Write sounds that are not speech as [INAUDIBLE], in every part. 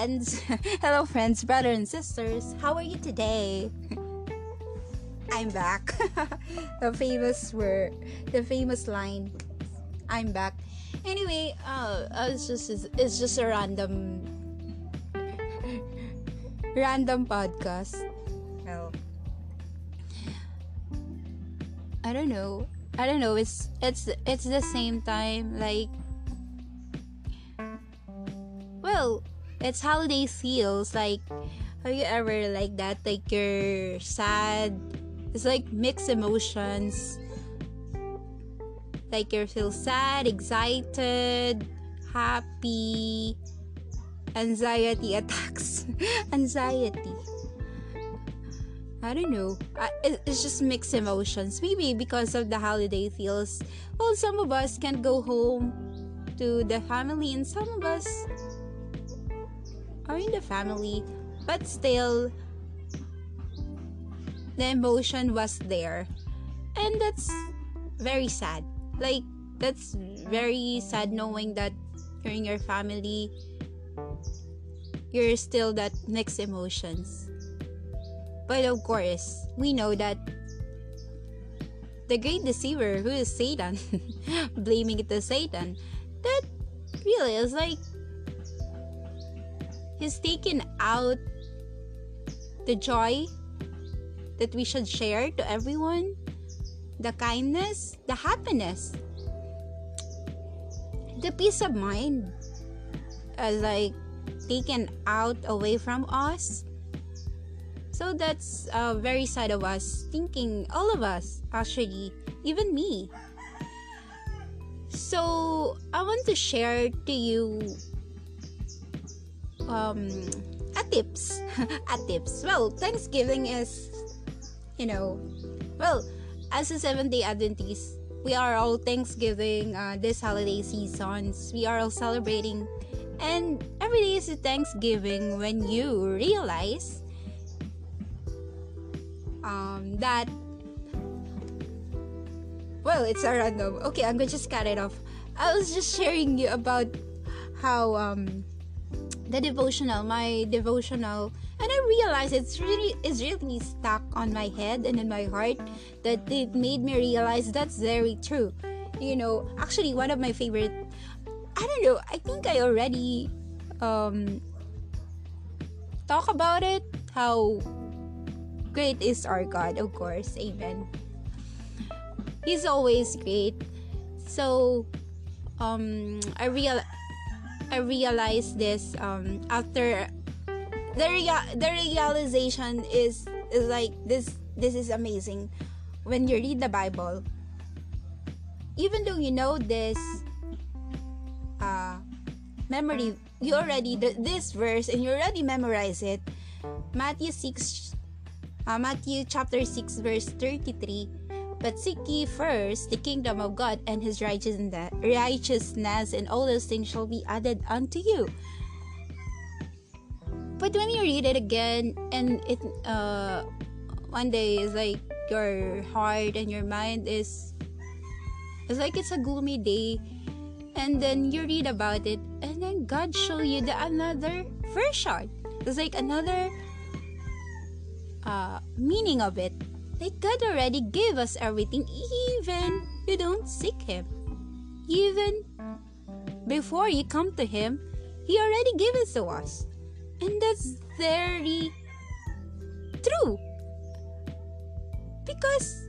friends. [LAUGHS] Hello, friends, brothers, and sisters. How are you today? [LAUGHS] I'm back. [LAUGHS] the famous word, the famous line. I'm back. Anyway, uh, it's just it's just a random, random podcast. Well, I don't know. I don't know. It's it's it's the same time like well, it's holiday feels like have you ever like that like you're sad it's like mixed emotions like you feel sad excited happy anxiety [LAUGHS] attacks anxiety I don't know. I, it's just mixed emotions. Maybe because of the holiday feels. Well, some of us can't go home to the family, and some of us are in the family, but still, the emotion was there. And that's very sad. Like, that's very sad knowing that you're in your family, you're still that mixed emotions. But of course, we know that the great deceiver, who is Satan, [LAUGHS] blaming it to Satan, that really is like He's taken out the joy that we should share to everyone, the kindness, the happiness, the peace of mind, as like taken out away from us. So that's uh, very sad of us, thinking all of us, actually, even me. So I want to share to you um, a tips. [LAUGHS] a tips. Well, Thanksgiving is, you know, well, as a Seventh Day Adventist, we are all Thanksgiving uh, this holiday seasons. We are all celebrating, and every day is a Thanksgiving when you realize um, that. Well, it's a random. Okay, I'm gonna just cut it off. I was just sharing you about how um the devotional, my devotional, and I realized it's really it's really stuck on my head and in my heart that it made me realize that's very true. You know, actually one of my favorite I don't know, I think I already um talk about it how great is our God, of course. Amen. He's always great. So um I real I realized this um, after the rea- the realization is is like this this is amazing when you read the Bible. Even though you know this uh, memory, you already this verse and you already memorize it. Matthew six, uh, Matthew chapter six verse thirty three but seek ye first the kingdom of God and his righteousness, and all those things shall be added unto you. But when you read it again, and it uh, one day is like your heart and your mind is it's like it's a gloomy day, and then you read about it, and then God show you the another version. It's like another uh, meaning of it like God already gave us everything, even you don't seek Him. Even before you come to Him, He already gave it to us. And that's very true. Because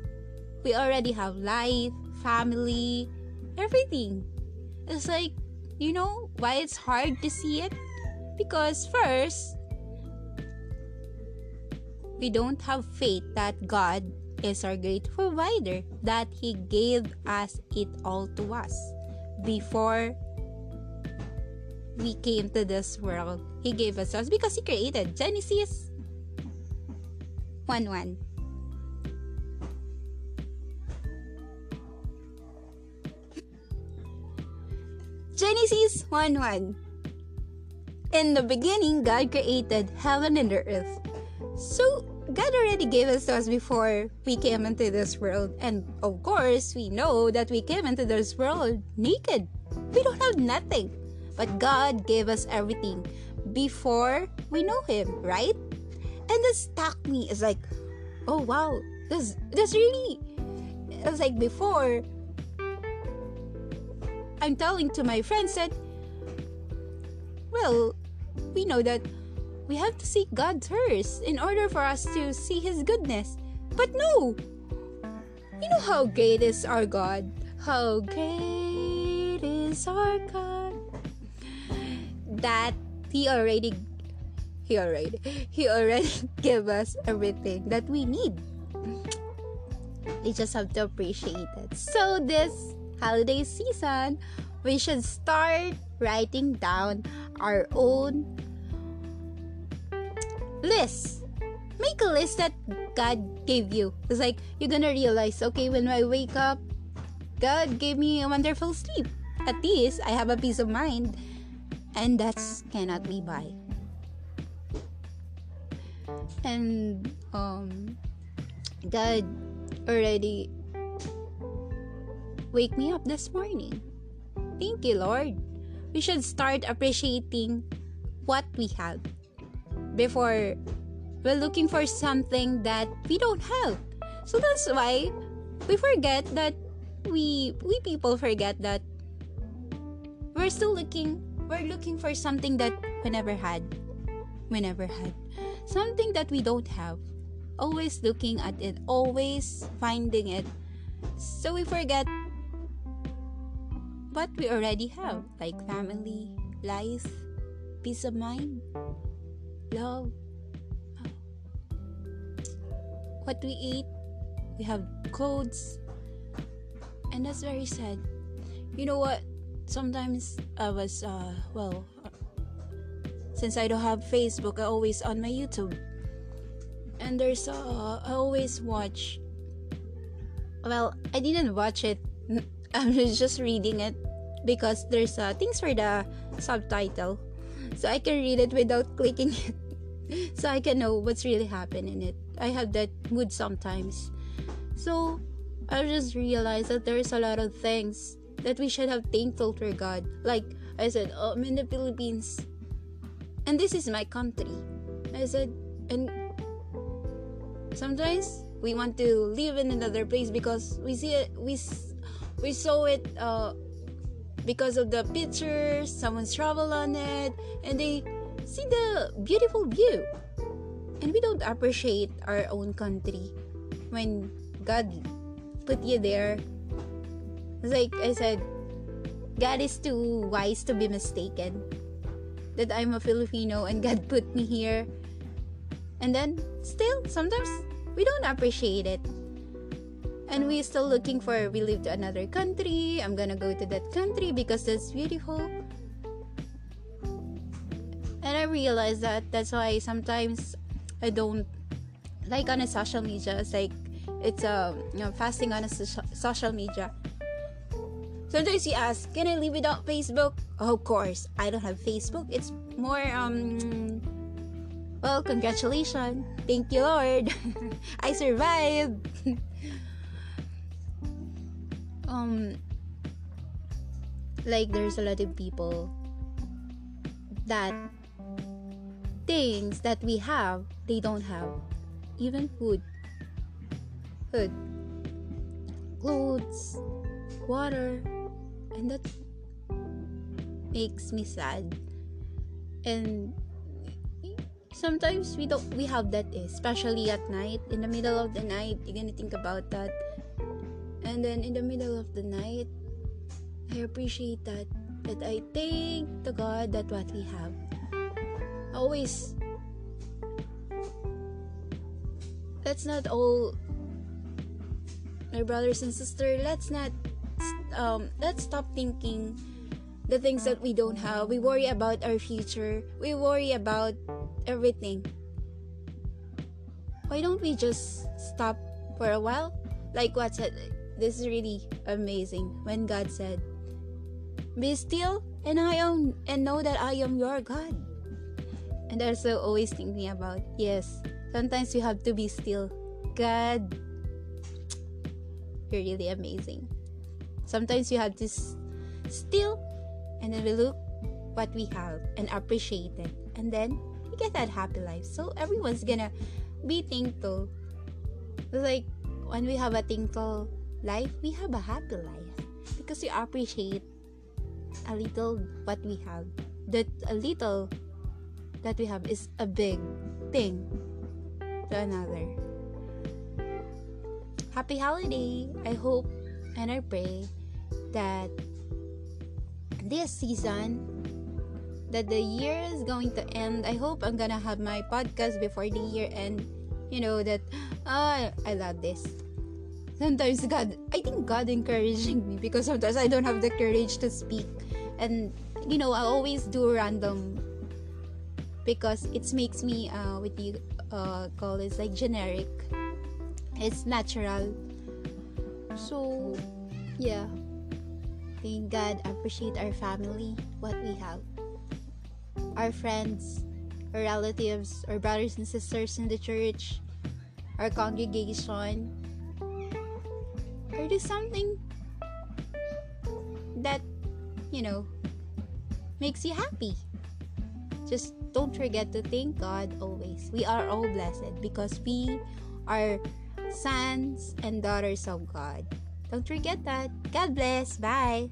we already have life, family, everything. It's like, you know, why it's hard to see it? Because first, we don't have faith that God is our great provider, that He gave us it all to us before we came to this world. He gave us us because He created Genesis 1 1. Genesis 1 1. In the beginning, God created heaven and the earth. So, God already gave us to us before we came into this world. And of course, we know that we came into this world naked. We don't have nothing. But God gave us everything before we know him, right? And this stuck me. It's like, oh wow, that's that's really. It's like before. I'm telling to my friends that, well, we know that we have to seek God first in order for us to see His goodness. But no, you know how great is our God. How great is our God. That He already He already He already [LAUGHS] gave us everything that we need. We just have to appreciate it. So this holiday season, we should start writing down our own list. Make a list that God gave you. It's like you're gonna realize, okay, when I wake up, God gave me a wonderful sleep. At least I have a peace of mind. And that's cannot be buy. And um God already wake me up this morning. Thank you, Lord. We should start appreciating what we have before we're looking for something that we don't have. So that's why we forget that we we people forget that we're still looking we're looking for something that we never had. We never had. Something that we don't have. Always looking at it, always finding it. So we forget what we already have, like family, life, peace of mind, love, what we eat, we have clothes, and that's very sad. You know what? Sometimes I was, uh, well, since I don't have Facebook, I always on my YouTube, and there's, uh, I always watch. Well, I didn't watch it. [LAUGHS] I'm just reading it because there's uh, things for the subtitle, so I can read it without clicking it so I can know what's really happening in it. I have that mood sometimes. So I just realized that there's a lot of things that we should have thankful for God. Like I said, oh, I'm in the Philippines, and this is my country. I said, and sometimes we want to live in another place because we see it, we we saw it uh, because of the pictures. Someone's travel on it, and they see the beautiful view. And we don't appreciate our own country when God put you there. Like I said, God is too wise to be mistaken. That I'm a Filipino and God [LAUGHS] put me here. And then, still, sometimes we don't appreciate it. And we're still looking for, we live to another country. I'm gonna go to that country because that's beautiful realized that that's why sometimes I don't like on a social media. It's like it's a um, you know, fasting on a so- social media. Sometimes you ask, can I live without Facebook? Oh, of course, I don't have Facebook. It's more um. Well, congratulations. Thank you, Lord. [LAUGHS] I survived. [LAUGHS] um, like there's a lot of people that things that we have, they don't have. Even food. Food. Clothes. Water. And that makes me sad. And sometimes we don't we have that eh, especially at night in the middle of the night you're gonna think about that and then in the middle of the night i appreciate that that i thank the god that what we have always. Let's not all my brothers and sisters let's not um let's stop thinking the things that we don't have. We worry about our future. We worry about everything. Why don't we just stop for a while? Like what said this is really amazing when god said be still and i am and know that i am your god and also always thinking about yes sometimes you have to be still god you're really amazing sometimes you have to s- still and then we look what we have and appreciate it and then you get that happy life. So everyone's gonna be thankful. Like when we have a thankful life, we have a happy life because we appreciate a little what we have. That a little that we have is a big thing to another. Happy holiday! I hope and I pray that this season that the year is going to end. I hope I'm gonna have my podcast before the year end. You know that oh, I love this. Sometimes God, I think God encouraging me because sometimes I don't have the courage to speak, and you know I always do random because it makes me uh what you uh call it like generic. It's natural. So yeah. Thank God appreciate our family, what we have our friends, our relatives, our brothers and sisters in the church, our congregation, or do something that, you know, makes you happy. Just don't forget to thank God always. We are all blessed because we are sons and daughters of God. Don't forget that. God bless. Bye.